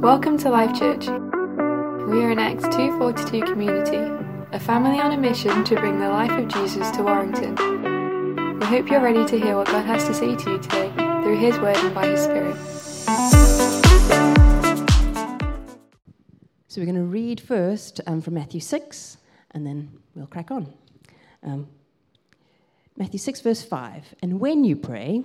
Welcome to Life Church. We are an Acts 242 community, a family on a mission to bring the life of Jesus to Warrington. We hope you're ready to hear what God has to say to you today through His Word and by His Spirit. So we're going to read first um, from Matthew 6, and then we'll crack on. Um, Matthew 6, verse 5. And when you pray,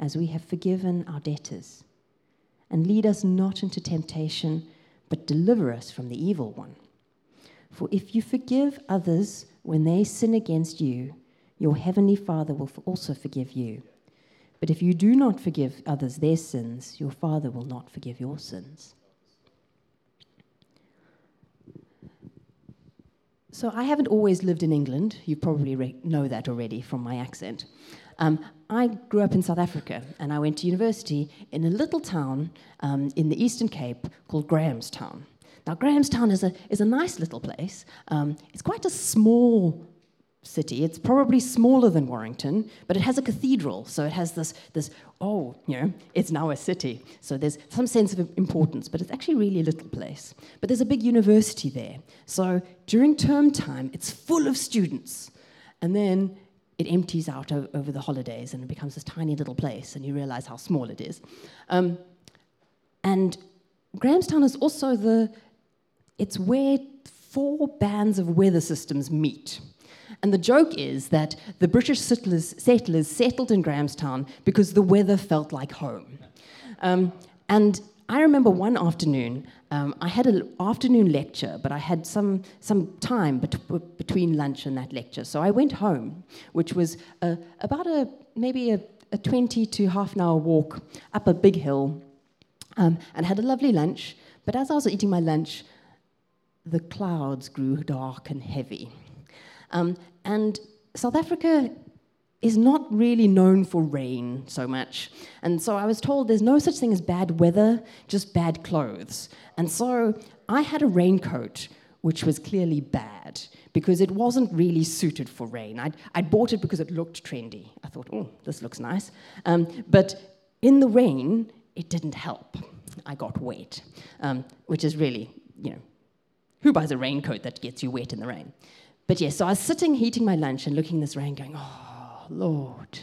as we have forgiven our debtors. And lead us not into temptation, but deliver us from the evil one. For if you forgive others when they sin against you, your heavenly Father will also forgive you. But if you do not forgive others their sins, your Father will not forgive your sins. So, I haven't always lived in England. You probably know that already from my accent. Um, I grew up in South Africa and I went to university in a little town um, in the Eastern Cape called Grahamstown. Now, Grahamstown is a, is a nice little place. Um, it's quite a small city. It's probably smaller than Warrington, but it has a cathedral, so it has this, this oh, you know, it's now a city. So there's some sense of importance, but it's actually really a little place. But there's a big university there. So during term time, it's full of students. And then it empties out over the holidays and it becomes this tiny little place, and you realize how small it is. Um, and Grahamstown is also the, it's where four bands of weather systems meet. And the joke is that the British settlers, settlers settled in Grahamstown because the weather felt like home. Um, and I remember one afternoon, um, I had an afternoon lecture, but I had some, some time bet- between lunch and that lecture. So I went home, which was uh, about a maybe a, a, 20 to half an hour walk up a big hill, um, and had a lovely lunch. But as I was eating my lunch, the clouds grew dark and heavy. Um, and South Africa is not really known for rain so much. And so I was told there's no such thing as bad weather, just bad clothes. And so I had a raincoat, which was clearly bad because it wasn't really suited for rain. I'd, I'd bought it because it looked trendy. I thought, oh, this looks nice. Um, but in the rain, it didn't help. I got wet, um, which is really, you know, who buys a raincoat that gets you wet in the rain? But yes, so I was sitting, heating my lunch, and looking this rain, going, oh, Lord,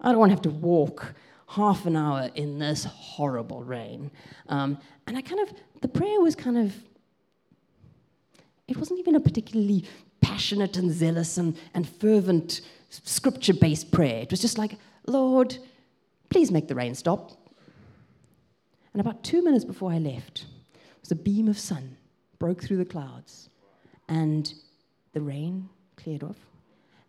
I don't want to have to walk half an hour in this horrible rain. Um, and I kind of, the prayer was kind of, it wasn't even a particularly passionate and zealous and, and fervent scripture based prayer. It was just like, Lord, please make the rain stop. And about two minutes before I left, was a beam of sun broke through the clouds. And the rain cleared off,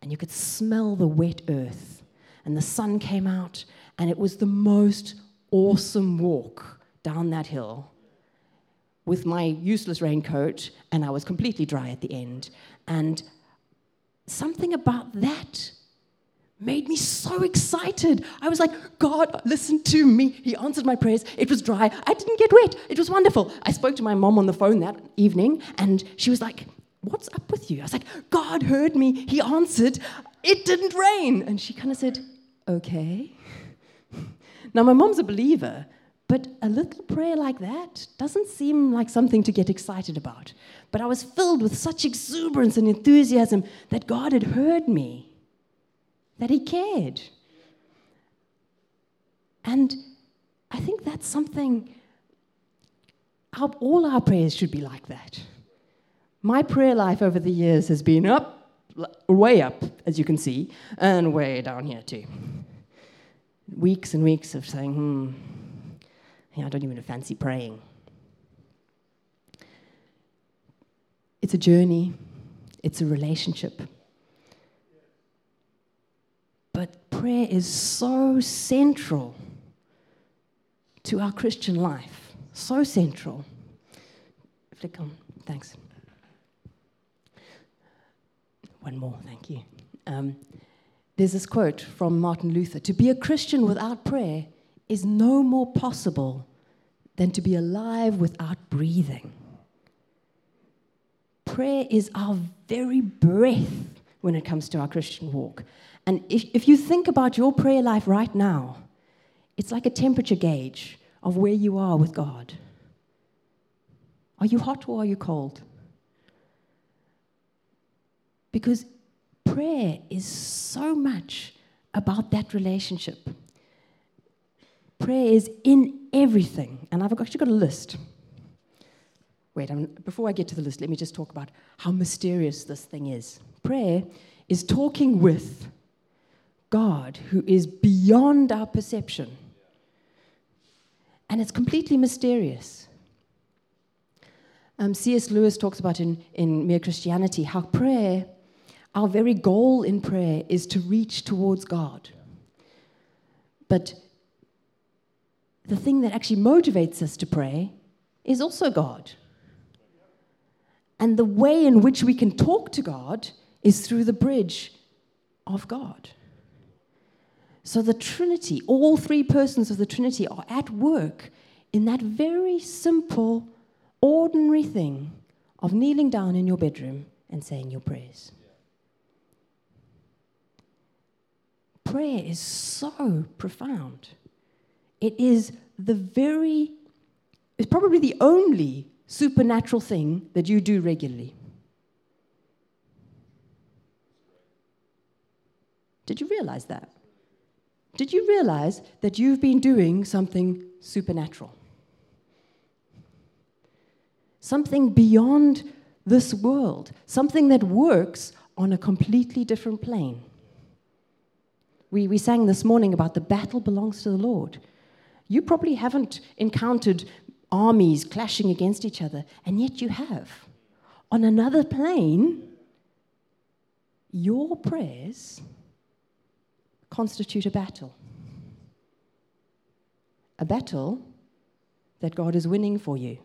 and you could smell the wet earth. And the sun came out, and it was the most awesome walk down that hill with my useless raincoat, and I was completely dry at the end. And something about that made me so excited. I was like, God, listen to me. He answered my prayers. It was dry. I didn't get wet. It was wonderful. I spoke to my mom on the phone that evening, and she was like, What's up with you? I was like, God heard me. He answered. It didn't rain. And she kind of said, Okay. Now, my mom's a believer, but a little prayer like that doesn't seem like something to get excited about. But I was filled with such exuberance and enthusiasm that God had heard me, that He cared. And I think that's something our, all our prayers should be like that. My prayer life over the years has been up, way up, as you can see, and way down here too. Weeks and weeks of saying, hmm, yeah, I don't even fancy praying. It's a journey, it's a relationship. But prayer is so central to our Christian life, so central. Flick on, thanks. One more, thank you. Um, there's this quote from Martin Luther To be a Christian without prayer is no more possible than to be alive without breathing. Prayer is our very breath when it comes to our Christian walk. And if, if you think about your prayer life right now, it's like a temperature gauge of where you are with God. Are you hot or are you cold? Because prayer is so much about that relationship. Prayer is in everything. And I've actually got a list. Wait, I'm, before I get to the list, let me just talk about how mysterious this thing is. Prayer is talking with God who is beyond our perception. And it's completely mysterious. Um, C.S. Lewis talks about in, in Mere Christianity how prayer our very goal in prayer is to reach towards God. But the thing that actually motivates us to pray is also God. And the way in which we can talk to God is through the bridge of God. So the Trinity, all three persons of the Trinity, are at work in that very simple, ordinary thing of kneeling down in your bedroom and saying your prayers. Prayer is so profound. It is the very, it's probably the only supernatural thing that you do regularly. Did you realize that? Did you realize that you've been doing something supernatural? Something beyond this world, something that works on a completely different plane. We, we sang this morning about the battle belongs to the Lord. You probably haven't encountered armies clashing against each other, and yet you have. On another plane, your prayers constitute a battle. A battle that God is winning for you.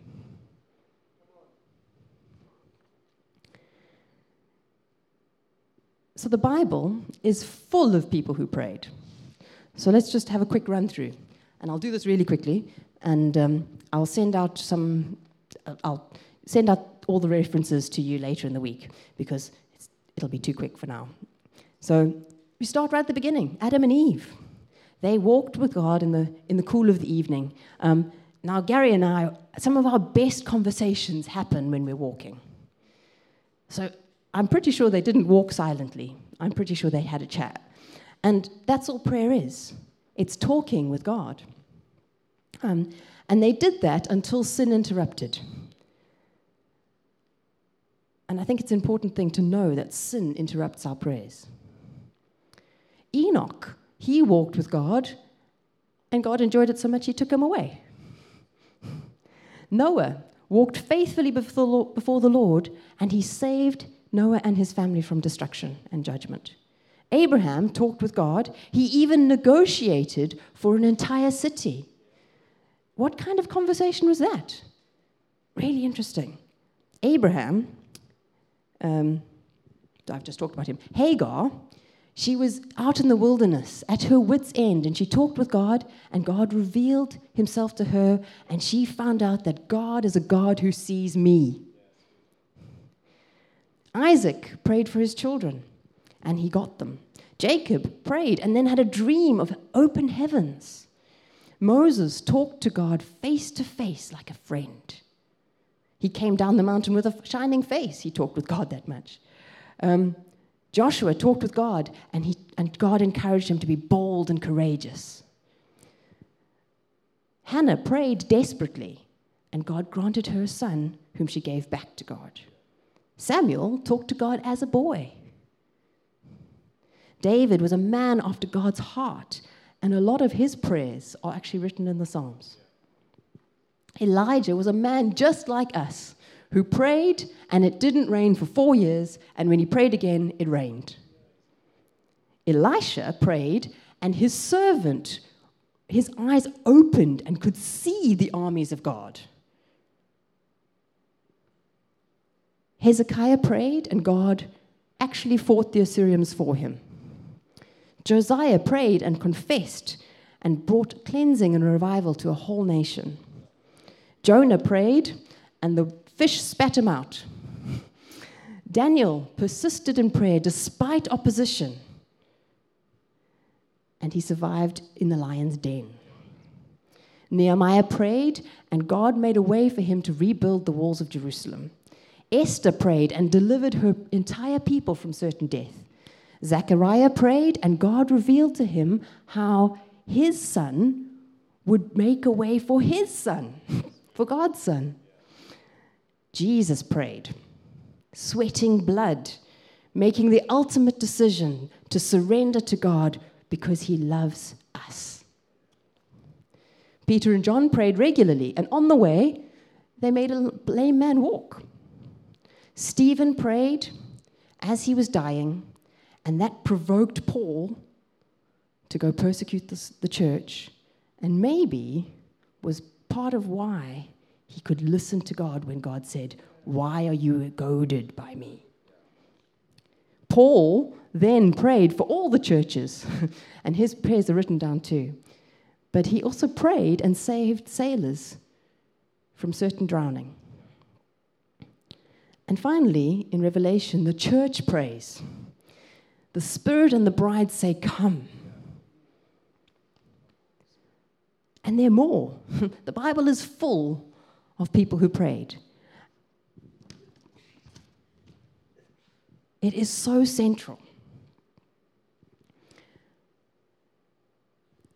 So the Bible is full of people who prayed. So let's just have a quick run through. And I'll do this really quickly. And um, I'll send out some, uh, I'll send out all the references to you later in the week because it'll be too quick for now. So we start right at the beginning Adam and Eve. They walked with God in the, in the cool of the evening. Um, now, Gary and I, some of our best conversations happen when we're walking. So I'm pretty sure they didn't walk silently. I'm pretty sure they had a chat. And that's all prayer is it's talking with God. Um, and they did that until sin interrupted. And I think it's an important thing to know that sin interrupts our prayers. Enoch, he walked with God, and God enjoyed it so much he took him away. Noah walked faithfully before the Lord, and he saved Noah and his family from destruction and judgment. Abraham talked with God. He even negotiated for an entire city. What kind of conversation was that? Really interesting. Abraham, um, I've just talked about him, Hagar, she was out in the wilderness at her wits' end, and she talked with God, and God revealed himself to her, and she found out that God is a God who sees me. Isaac prayed for his children, and he got them. Jacob prayed and then had a dream of open heavens. Moses talked to God face to face like a friend. He came down the mountain with a shining face. He talked with God that much. Um, Joshua talked with God, and, he, and God encouraged him to be bold and courageous. Hannah prayed desperately, and God granted her a son whom she gave back to God. Samuel talked to God as a boy. David was a man after God's heart, and a lot of his prayers are actually written in the Psalms. Elijah was a man just like us who prayed and it didn't rain for four years, and when he prayed again, it rained. Elisha prayed, and his servant, his eyes opened and could see the armies of God. Hezekiah prayed, and God actually fought the Assyrians for him. Josiah prayed and confessed and brought cleansing and revival to a whole nation. Jonah prayed, and the fish spat him out. Daniel persisted in prayer despite opposition, and he survived in the lion's den. Nehemiah prayed, and God made a way for him to rebuild the walls of Jerusalem. Esther prayed and delivered her entire people from certain death. Zechariah prayed, and God revealed to him how his son would make a way for his son, for God's son. Jesus prayed, sweating blood, making the ultimate decision to surrender to God because he loves us. Peter and John prayed regularly, and on the way, they made a lame man walk. Stephen prayed as he was dying, and that provoked Paul to go persecute the, the church, and maybe was part of why he could listen to God when God said, Why are you goaded by me? Paul then prayed for all the churches, and his prayers are written down too. But he also prayed and saved sailors from certain drowning. And finally, in Revelation, the church prays. The Spirit and the bride say, Come. And there are more. the Bible is full of people who prayed. It is so central.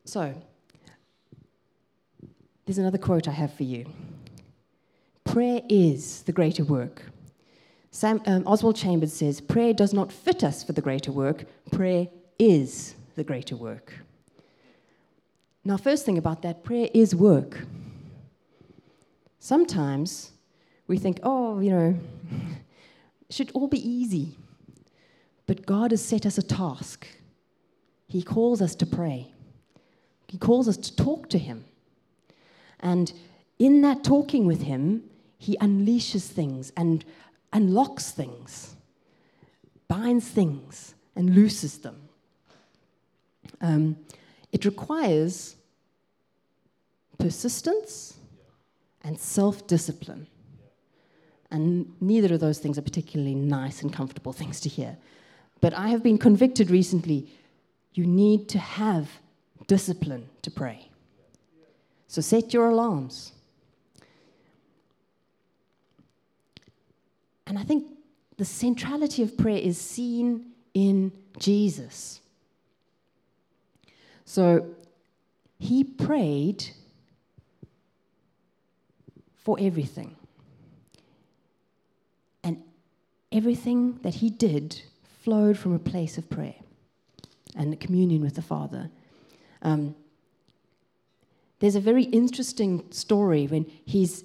So, there's another quote I have for you Prayer is the greater work. Sam, um, Oswald Chambers says, Prayer does not fit us for the greater work, prayer is the greater work. Now, first thing about that, prayer is work. Sometimes we think, oh, you know, it should all be easy. But God has set us a task. He calls us to pray, He calls us to talk to Him. And in that talking with Him, He unleashes things and unlocks things, binds things, and looses them. Um, it requires persistence and self discipline. And neither of those things are particularly nice and comfortable things to hear. But I have been convicted recently you need to have discipline to pray. So set your alarms. And I think the centrality of prayer is seen in Jesus. So he prayed for everything. And everything that he did flowed from a place of prayer and communion with the Father. Um, there's a very interesting story when he's,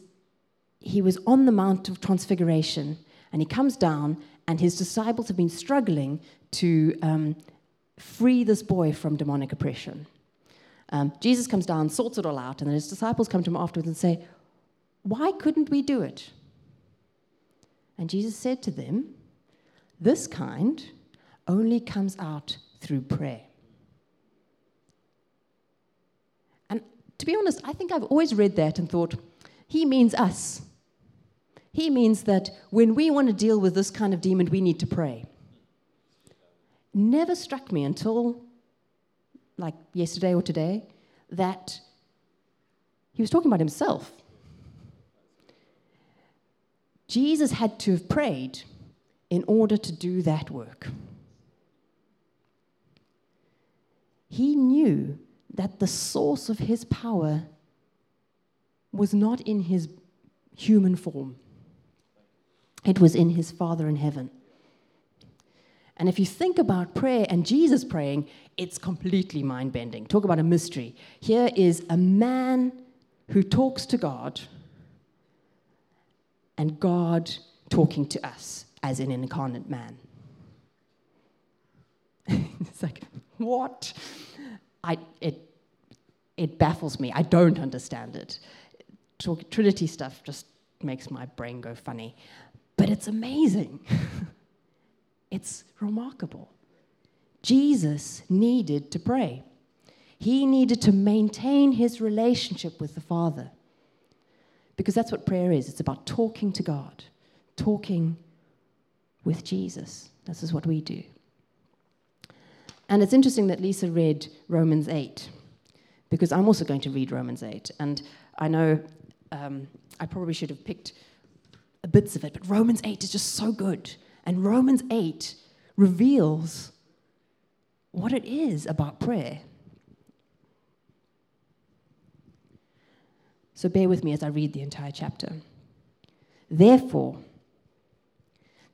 he was on the Mount of Transfiguration and he comes down, and his disciples have been struggling to um, free this boy from demonic oppression. Um, Jesus comes down, sorts it all out, and then his disciples come to him afterwards and say, Why couldn't we do it? And Jesus said to them, This kind only comes out through prayer. And to be honest, I think I've always read that and thought, He means us. He means that when we want to deal with this kind of demon, we need to pray. Never struck me until like yesterday or today that he was talking about himself. Jesus had to have prayed in order to do that work. He knew that the source of his power was not in his human form. It was in his Father in heaven. And if you think about prayer and Jesus praying, it's completely mind bending. Talk about a mystery. Here is a man who talks to God and God talking to us as an incarnate man. it's like, what? I, it, it baffles me. I don't understand it. Talk, Trinity stuff just makes my brain go funny. But it's amazing. it's remarkable. Jesus needed to pray. He needed to maintain his relationship with the Father. Because that's what prayer is it's about talking to God, talking with Jesus. This is what we do. And it's interesting that Lisa read Romans 8, because I'm also going to read Romans 8. And I know um, I probably should have picked bits of it, but Romans 8 is just so good. And Romans 8 reveals what it is about prayer. So bear with me as I read the entire chapter. Therefore,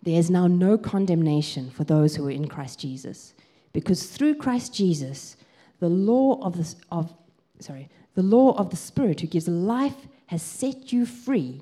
there is now no condemnation for those who are in Christ Jesus, because through Christ Jesus, the law of the, of, sorry, the law of the Spirit who gives life has set you free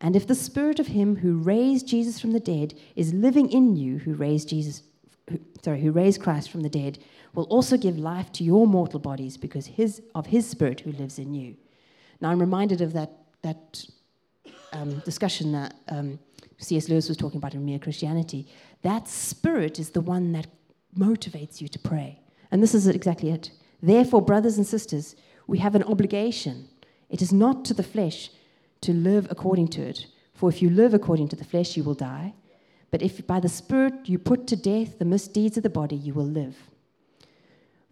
And if the spirit of him who raised Jesus from the dead is living in you, who raised Jesus, who, sorry, who raised Christ from the dead, will also give life to your mortal bodies because his, of his spirit who lives in you. Now I'm reminded of that, that um, discussion that um, C.S. Lewis was talking about in Mere Christianity. That spirit is the one that motivates you to pray. And this is exactly it. Therefore, brothers and sisters, we have an obligation. It is not to the flesh to live according to it. For if you live according to the flesh, you will die. But if by the Spirit you put to death the misdeeds of the body, you will live.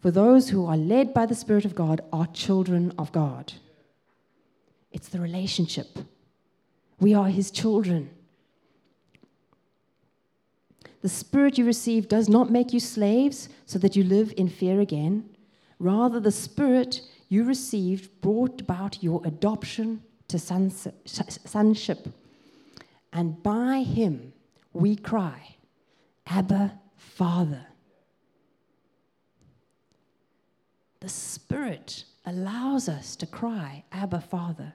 For those who are led by the Spirit of God are children of God. It's the relationship. We are His children. The Spirit you receive does not make you slaves so that you live in fear again. Rather, the Spirit you received brought about your adoption to sonship. And by him we cry, Abba, Father. The Spirit allows us to cry, Abba, Father,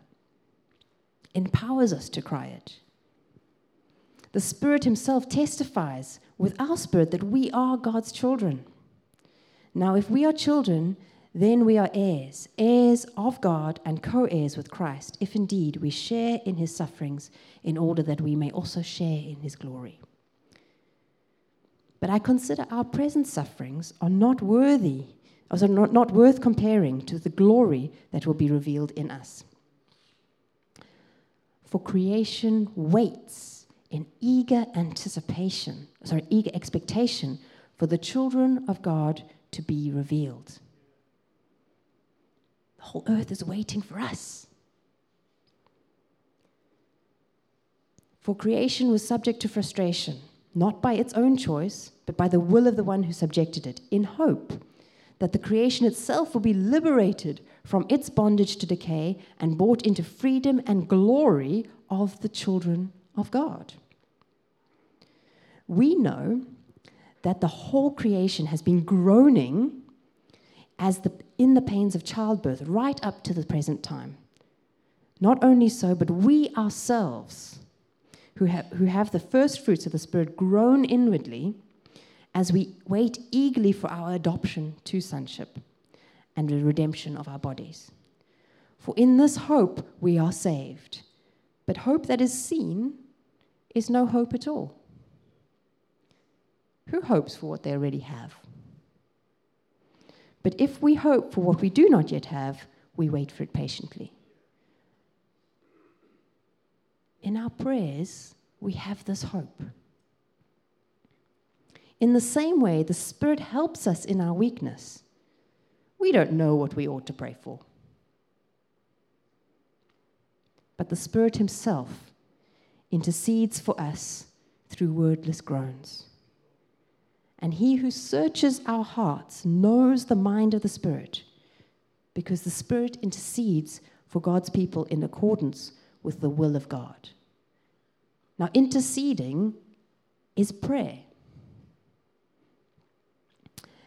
empowers us to cry it. The Spirit Himself testifies with our spirit that we are God's children. Now, if we are children, then we are heirs, heirs of God and co heirs with Christ, if indeed we share in his sufferings, in order that we may also share in his glory. But I consider our present sufferings are not worthy, oh, or not, not worth comparing to the glory that will be revealed in us. For creation waits in eager anticipation, sorry, eager expectation for the children of God to be revealed whole earth is waiting for us. For creation was subject to frustration, not by its own choice, but by the will of the one who subjected it, in hope that the creation itself will be liberated from its bondage to decay and brought into freedom and glory of the children of God. We know that the whole creation has been groaning as the, in the pains of childbirth right up to the present time. Not only so, but we ourselves, who have, who have the first fruits of the Spirit, groan inwardly as we wait eagerly for our adoption to sonship and the redemption of our bodies. For in this hope we are saved. But hope that is seen is no hope at all. Who hopes for what they already have? But if we hope for what we do not yet have, we wait for it patiently. In our prayers, we have this hope. In the same way, the Spirit helps us in our weakness. We don't know what we ought to pray for. But the Spirit Himself intercedes for us through wordless groans. And He who searches our hearts knows the mind of the Spirit, because the Spirit intercedes for God's people in accordance with the will of God. Now, interceding is prayer.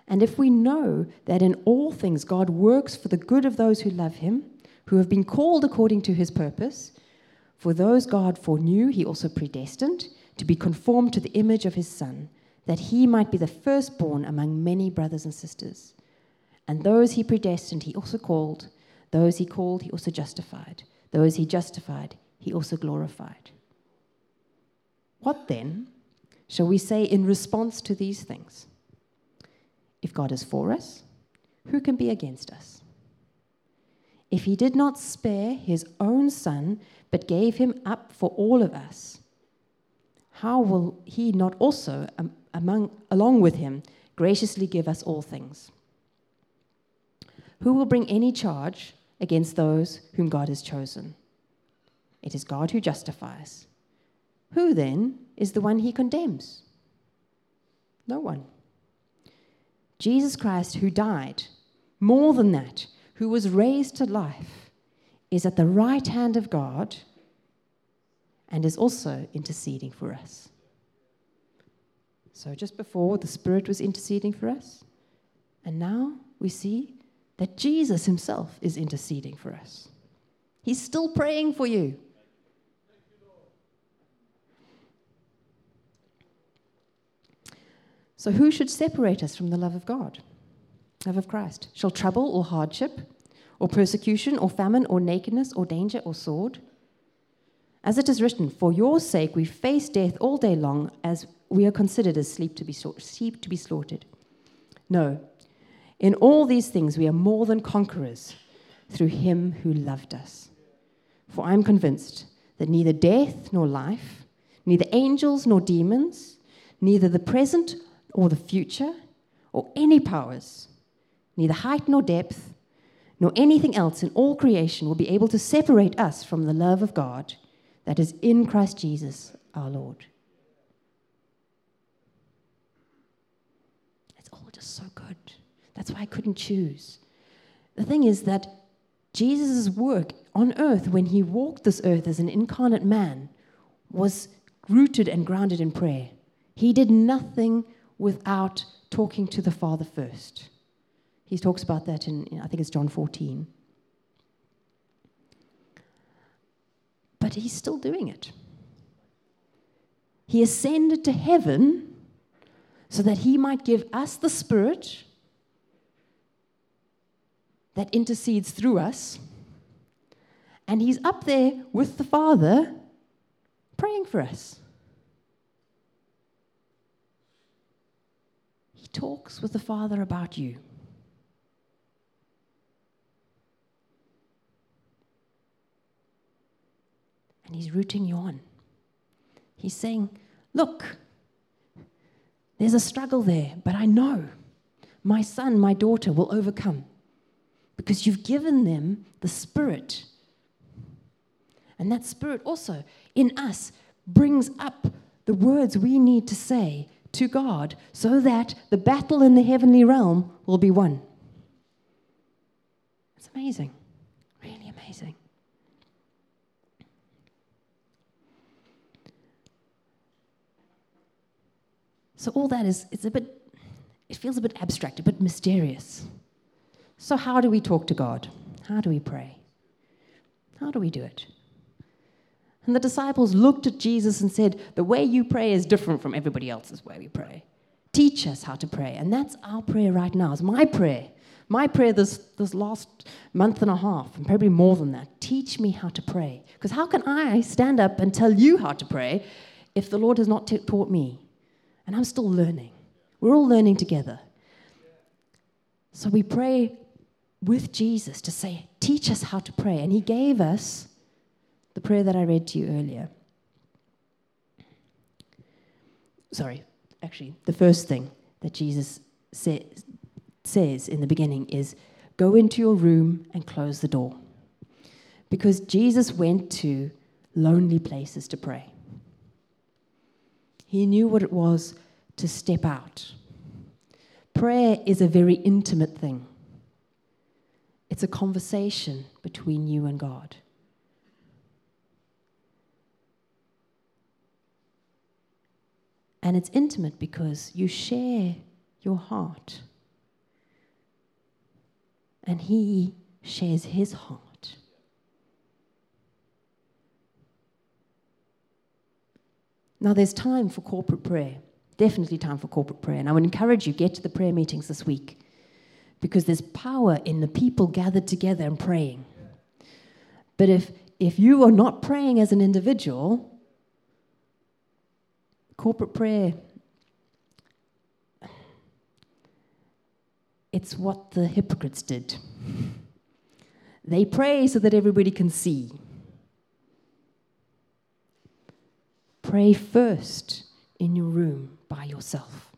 And if we know that in all things God works for the good of those who love him, who have been called according to his purpose, for those God foreknew, he also predestined to be conformed to the image of his Son, that he might be the firstborn among many brothers and sisters. And those he predestined, he also called. Those he called, he also justified. Those he justified, he also glorified. What then shall we say in response to these things? If God is for us, who can be against us? If he did not spare his own son, but gave him up for all of us, how will he not also, um, among, along with him, graciously give us all things? Who will bring any charge against those whom God has chosen? It is God who justifies. Who then is the one he condemns? No one. Jesus Christ, who died, more than that, who was raised to life, is at the right hand of God and is also interceding for us. So, just before, the Spirit was interceding for us, and now we see that Jesus himself is interceding for us. He's still praying for you. So, who should separate us from the love of God, love of Christ? Shall trouble or hardship, or persecution, or famine, or nakedness, or danger, or sword? As it is written, For your sake we face death all day long, as we are considered as sheep to be, sheep to be slaughtered. No, in all these things we are more than conquerors through him who loved us. For I am convinced that neither death nor life, neither angels nor demons, neither the present or the future or any powers, neither height nor depth, nor anything else in all creation will be able to separate us from the love of God that is in Christ Jesus our Lord. It's all just so good. That's why I couldn't choose. The thing is that Jesus' work on earth, when he walked this earth as an incarnate man, was rooted and grounded in prayer. He did nothing without talking to the Father first. He talks about that in, I think it's John 14. But he's still doing it. He ascended to heaven so that he might give us the Spirit that intercedes through us. And he's up there with the Father praying for us. He talks with the Father about you. And He's rooting you on. He's saying, Look, there's a struggle there, but I know my son, my daughter will overcome because you've given them the Spirit. And that Spirit also in us brings up the words we need to say to God so that the battle in the heavenly realm will be won. It's amazing, really amazing. So all that is it's a bit it feels a bit abstract, a bit mysterious. So how do we talk to God? How do we pray? How do we do it? And the disciples looked at Jesus and said, The way you pray is different from everybody else's way we pray. Teach us how to pray. And that's our prayer right now. It's my prayer. My prayer this, this last month and a half, and probably more than that. Teach me how to pray. Because how can I stand up and tell you how to pray if the Lord has not taught me? And I'm still learning. We're all learning together. So we pray with Jesus to say, Teach us how to pray. And He gave us the prayer that I read to you earlier. Sorry, actually, the first thing that Jesus say, says in the beginning is go into your room and close the door. Because Jesus went to lonely places to pray. He knew what it was to step out. Prayer is a very intimate thing, it's a conversation between you and God. And it's intimate because you share your heart. And He shares His heart. Now, there's time for corporate prayer. Definitely time for corporate prayer. And I would encourage you, get to the prayer meetings this week because there's power in the people gathered together and praying. But if, if you are not praying as an individual, corporate prayer, it's what the hypocrites did. They pray so that everybody can see. Pray first in your room by yourself.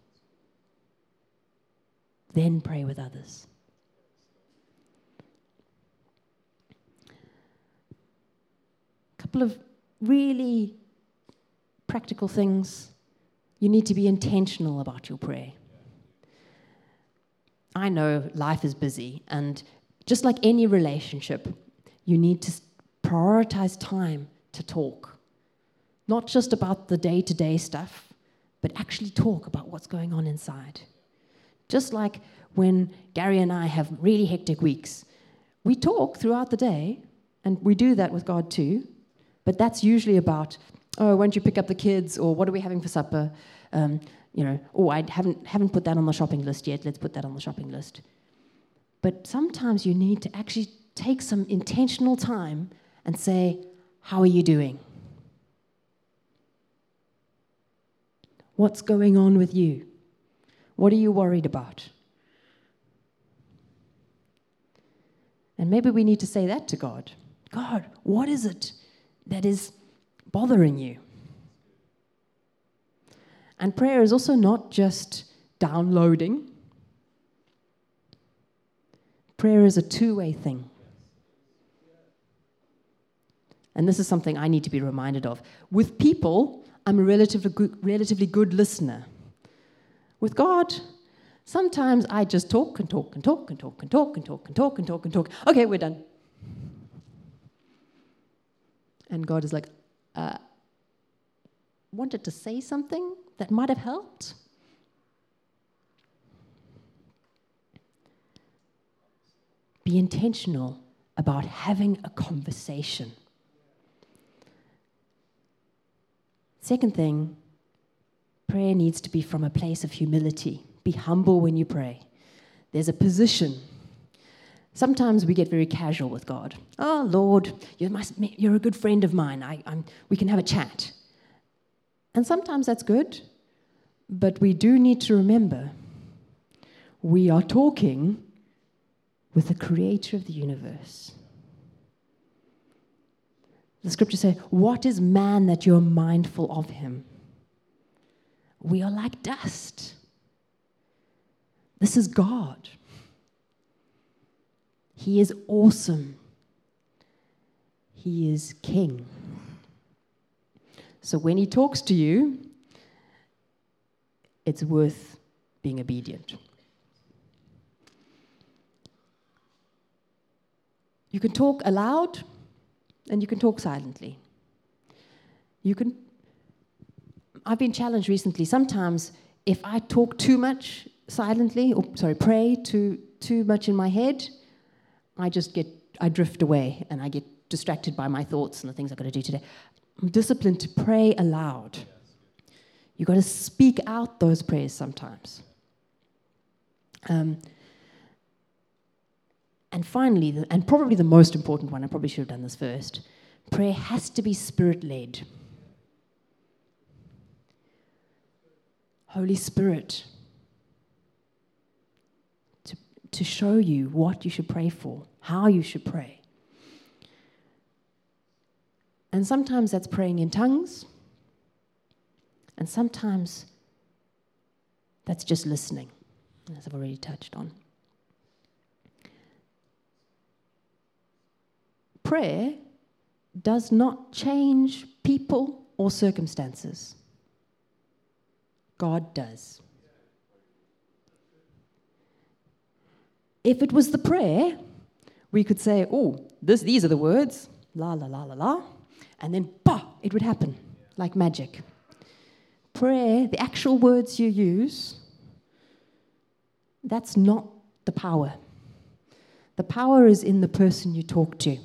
Then pray with others. A couple of really practical things. You need to be intentional about your prayer. I know life is busy, and just like any relationship, you need to prioritize time to talk. Not just about the day to day stuff, but actually talk about what's going on inside. Just like when Gary and I have really hectic weeks, we talk throughout the day, and we do that with God too, but that's usually about, oh, won't you pick up the kids, or what are we having for supper? Um, you know, oh, I haven't, haven't put that on the shopping list yet, let's put that on the shopping list. But sometimes you need to actually take some intentional time and say, How are you doing? What's going on with you? What are you worried about? And maybe we need to say that to God God, what is it that is bothering you? And prayer is also not just downloading, prayer is a two way thing. And this is something I need to be reminded of. With people, I'm a relatively good, relatively good listener. With God, sometimes I just talk and talk and talk and talk and talk and talk and talk and talk and talk. Okay, we're done. And God is like, uh, wanted to say something? that might have helped? Be intentional about having a conversation. Second thing, prayer needs to be from a place of humility. Be humble when you pray. There's a position. Sometimes we get very casual with God. Oh, Lord, you're, my, you're a good friend of mine. I, we can have a chat. And sometimes that's good, but we do need to remember we are talking with the creator of the universe. The scriptures say, What is man that you're mindful of him? We are like dust. This is God. He is awesome. He is king. So when he talks to you, it's worth being obedient. You can talk aloud and you can talk silently. You can I've been challenged recently. Sometimes if I talk too much silently, or sorry, pray too too much in my head, I just get I drift away and I get distracted by my thoughts and the things I've got to do today. I'm disciplined to pray aloud. You've got to speak out those prayers sometimes. Um, and finally, and probably the most important one, I probably should have done this first prayer has to be spirit led. Holy Spirit, to, to show you what you should pray for, how you should pray. And sometimes that's praying in tongues, and sometimes that's just listening, as I've already touched on. Prayer does not change people or circumstances. God does. If it was the prayer, we could say, oh, this, these are the words, la, la, la, la, la, and then, bah, it would happen like magic. Prayer, the actual words you use, that's not the power. The power is in the person you talk to.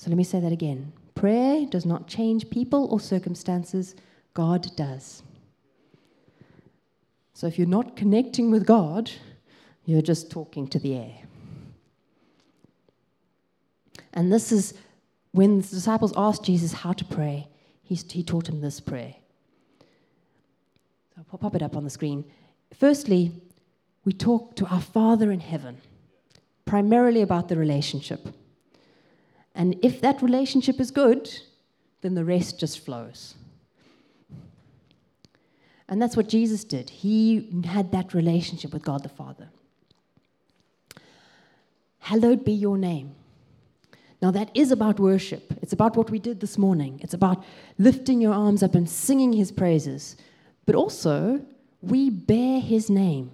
So let me say that again. Prayer does not change people or circumstances, God does. So if you're not connecting with God, you're just talking to the air. And this is when the disciples asked Jesus how to pray, he, taught him this prayer. I'll pop it up on the screen. Firstly, we talk to our Father in heaven, primarily about the relationship. And if that relationship is good, then the rest just flows. And that's what Jesus did. He had that relationship with God the Father. Hallowed be your name. Now, that is about worship. It's about what we did this morning. It's about lifting your arms up and singing his praises. But also, we bear his name.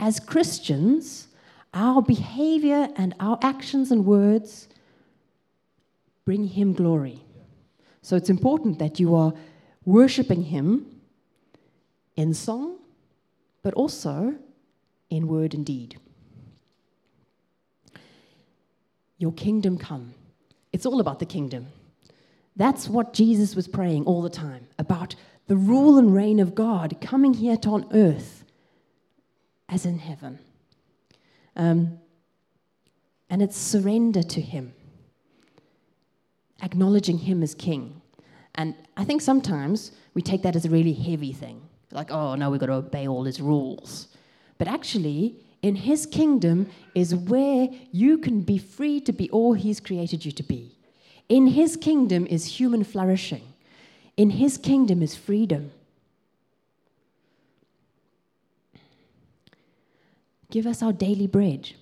As Christians, our behavior and our actions and words bring him glory. So it's important that you are worshiping him in song, but also in word and deed. Your kingdom come. It's all about the kingdom. That's what Jesus was praying all the time about the rule and reign of God coming here to on earth as in heaven. Um, and it's surrender to Him, acknowledging Him as King. And I think sometimes we take that as a really heavy thing like, oh, no, we've got to obey all His rules. But actually, in His kingdom is where you can be free to be all He's created you to be. In His kingdom is human flourishing. In His kingdom is freedom. Give us our daily bread.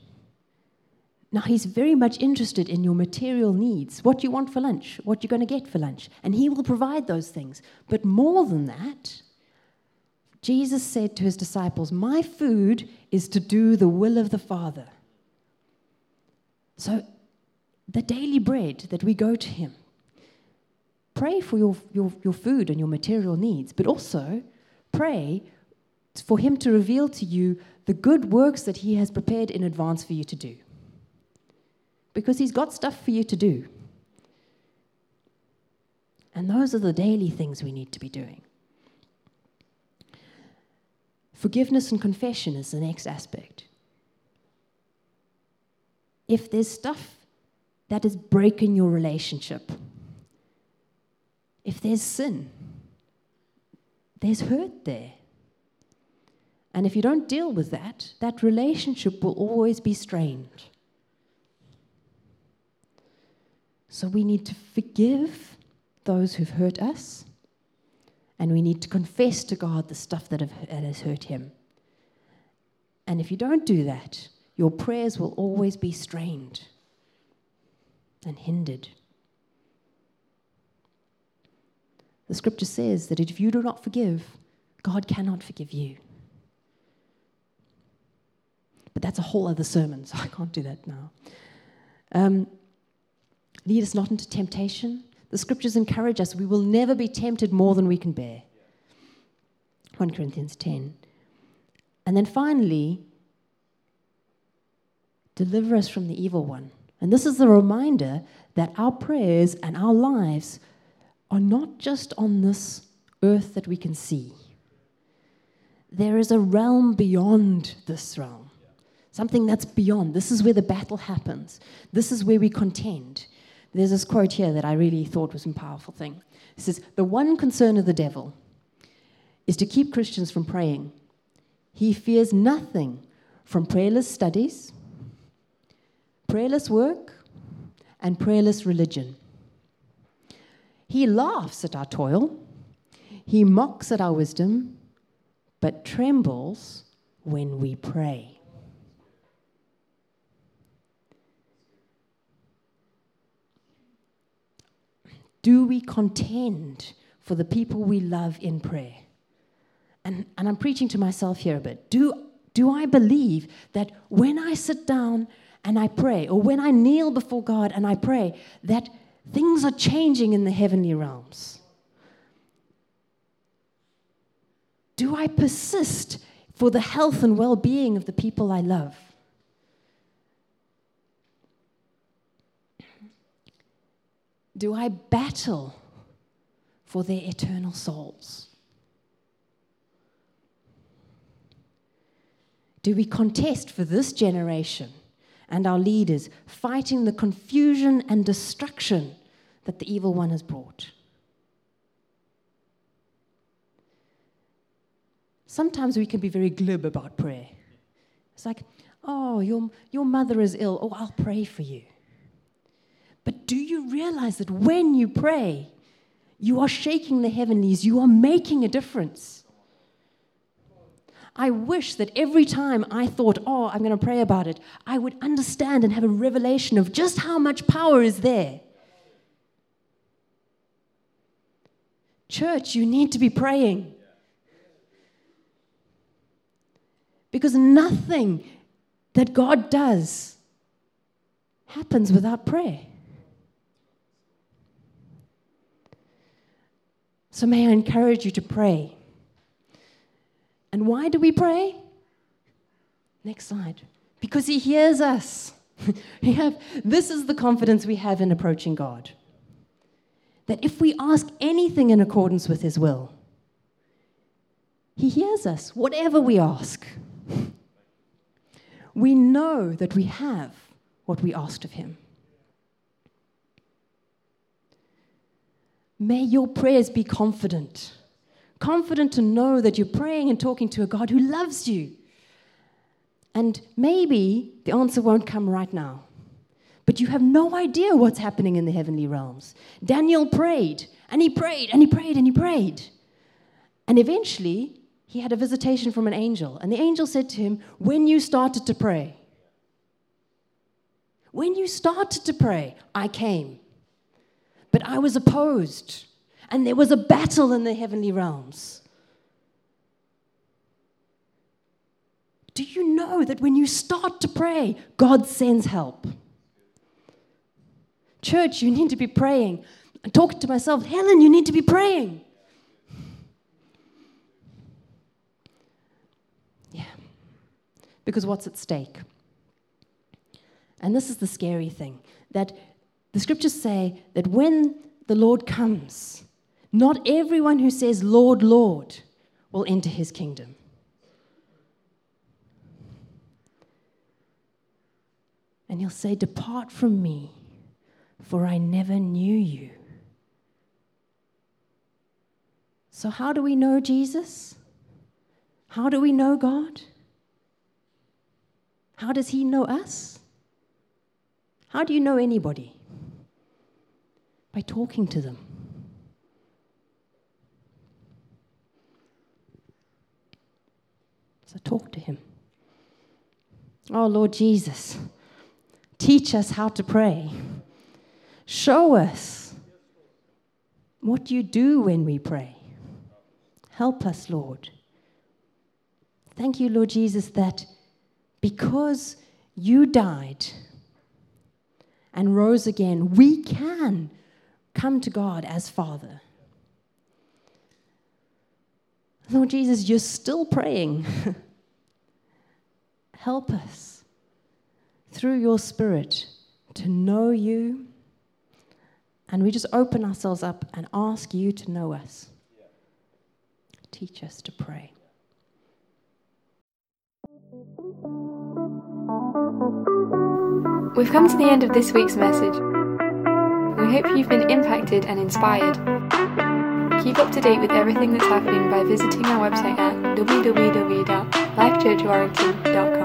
Now, he's very much interested in your material needs, what you want for lunch, what you're going to get for lunch, and he will provide those things. But more than that, Jesus said to his disciples, My food is to do the will of the Father. So, the daily bread that we go to him, pray for your, your, your food and your material needs, but also pray for him to reveal to you the good works that he has prepared in advance for you to do. Because he's got stuff for you to do. And those are the daily things we need to be doing. Forgiveness and confession is the next aspect. If there's stuff that is breaking your relationship, if there's sin, there's hurt there. And if you don't deal with that, that relationship will always be strained. So we need to forgive those who've hurt us and we need to confess to God the stuff that, have, that has hurt Him. And if you don't do that, your prayers will always be strained and hindered. The scripture says that if you do not forgive, God cannot forgive you. But that's a whole other sermon, so I can't do that now. Um, lead us not into temptation. The scriptures encourage us we will never be tempted more than we can bear. 1 Corinthians 10. And then finally, deliver us from the evil one. And this is the reminder that our prayers and our lives are not just on this earth that we can see. There is a realm beyond this realm, something that's beyond. This is where the battle happens, this is where we contend. There's this quote here that I really thought was a powerful thing. It says, The one concern of the devil is to keep Christians from praying. He fears nothing from prayerless studies, prayerless work, and prayerless religion. He laughs at our toil, he mocks at our wisdom, but trembles when we pray. Do we contend for the people we love in prayer? And, and I'm preaching to myself here a bit. Do, do I believe that when I sit down and I pray, or when I kneel before God and I pray, that things are changing in the heavenly realms? Do I persist for the health and well being of the people I love? Do I battle for their eternal souls? Do we contest for this generation and our leaders, fighting the confusion and destruction that the evil one has brought? Sometimes we can be very glib about prayer. It's like, oh, your, your mother is ill. Oh, I'll pray for you. But do you realize that when you pray, you are shaking the heavenlies, you are making a difference? I wish that every time I thought, oh, I'm going to pray about it, I would understand and have a revelation of just how much power is there. Church, you need to be praying. Because nothing that God does happens without prayer. So, may I encourage you to pray. And why do we pray? Next slide. Because He hears us. we have, this is the confidence we have in approaching God. That if we ask anything in accordance with His will, He hears us, whatever we ask. We know that we have what we asked of Him. May your prayers be confident. Confident to know that you're praying and talking to a God who loves you. And maybe the answer won't come right now, but you have no idea what's happening in the heavenly realms. Daniel prayed, and he prayed, and he prayed, and he prayed. And eventually, he had a visitation from an angel. And the angel said to him, When you started to pray, when you started to pray, I came. But I was opposed, and there was a battle in the heavenly realms. Do you know that when you start to pray, God sends help? Church, you need to be praying. I'm talking to myself, Helen, you need to be praying. Yeah. Because what's at stake? And this is the scary thing that the scriptures say that when the Lord comes, not everyone who says, Lord, Lord, will enter his kingdom. And he'll say, Depart from me, for I never knew you. So, how do we know Jesus? How do we know God? How does he know us? How do you know anybody? By talking to them. So talk to him. Oh, Lord Jesus, teach us how to pray. Show us what you do when we pray. Help us, Lord. Thank you, Lord Jesus, that because you died and rose again, we can come to God as Father. Lord Jesus, you're still praying. Help us through your Spirit to know you. And we just open ourselves up and ask you to know us. Teach us to pray. We've come to the end of this week's message. We hope you've been impacted and inspired. Keep up to date with everything that's happening by visiting our website at www.lifechurchwarrington.com.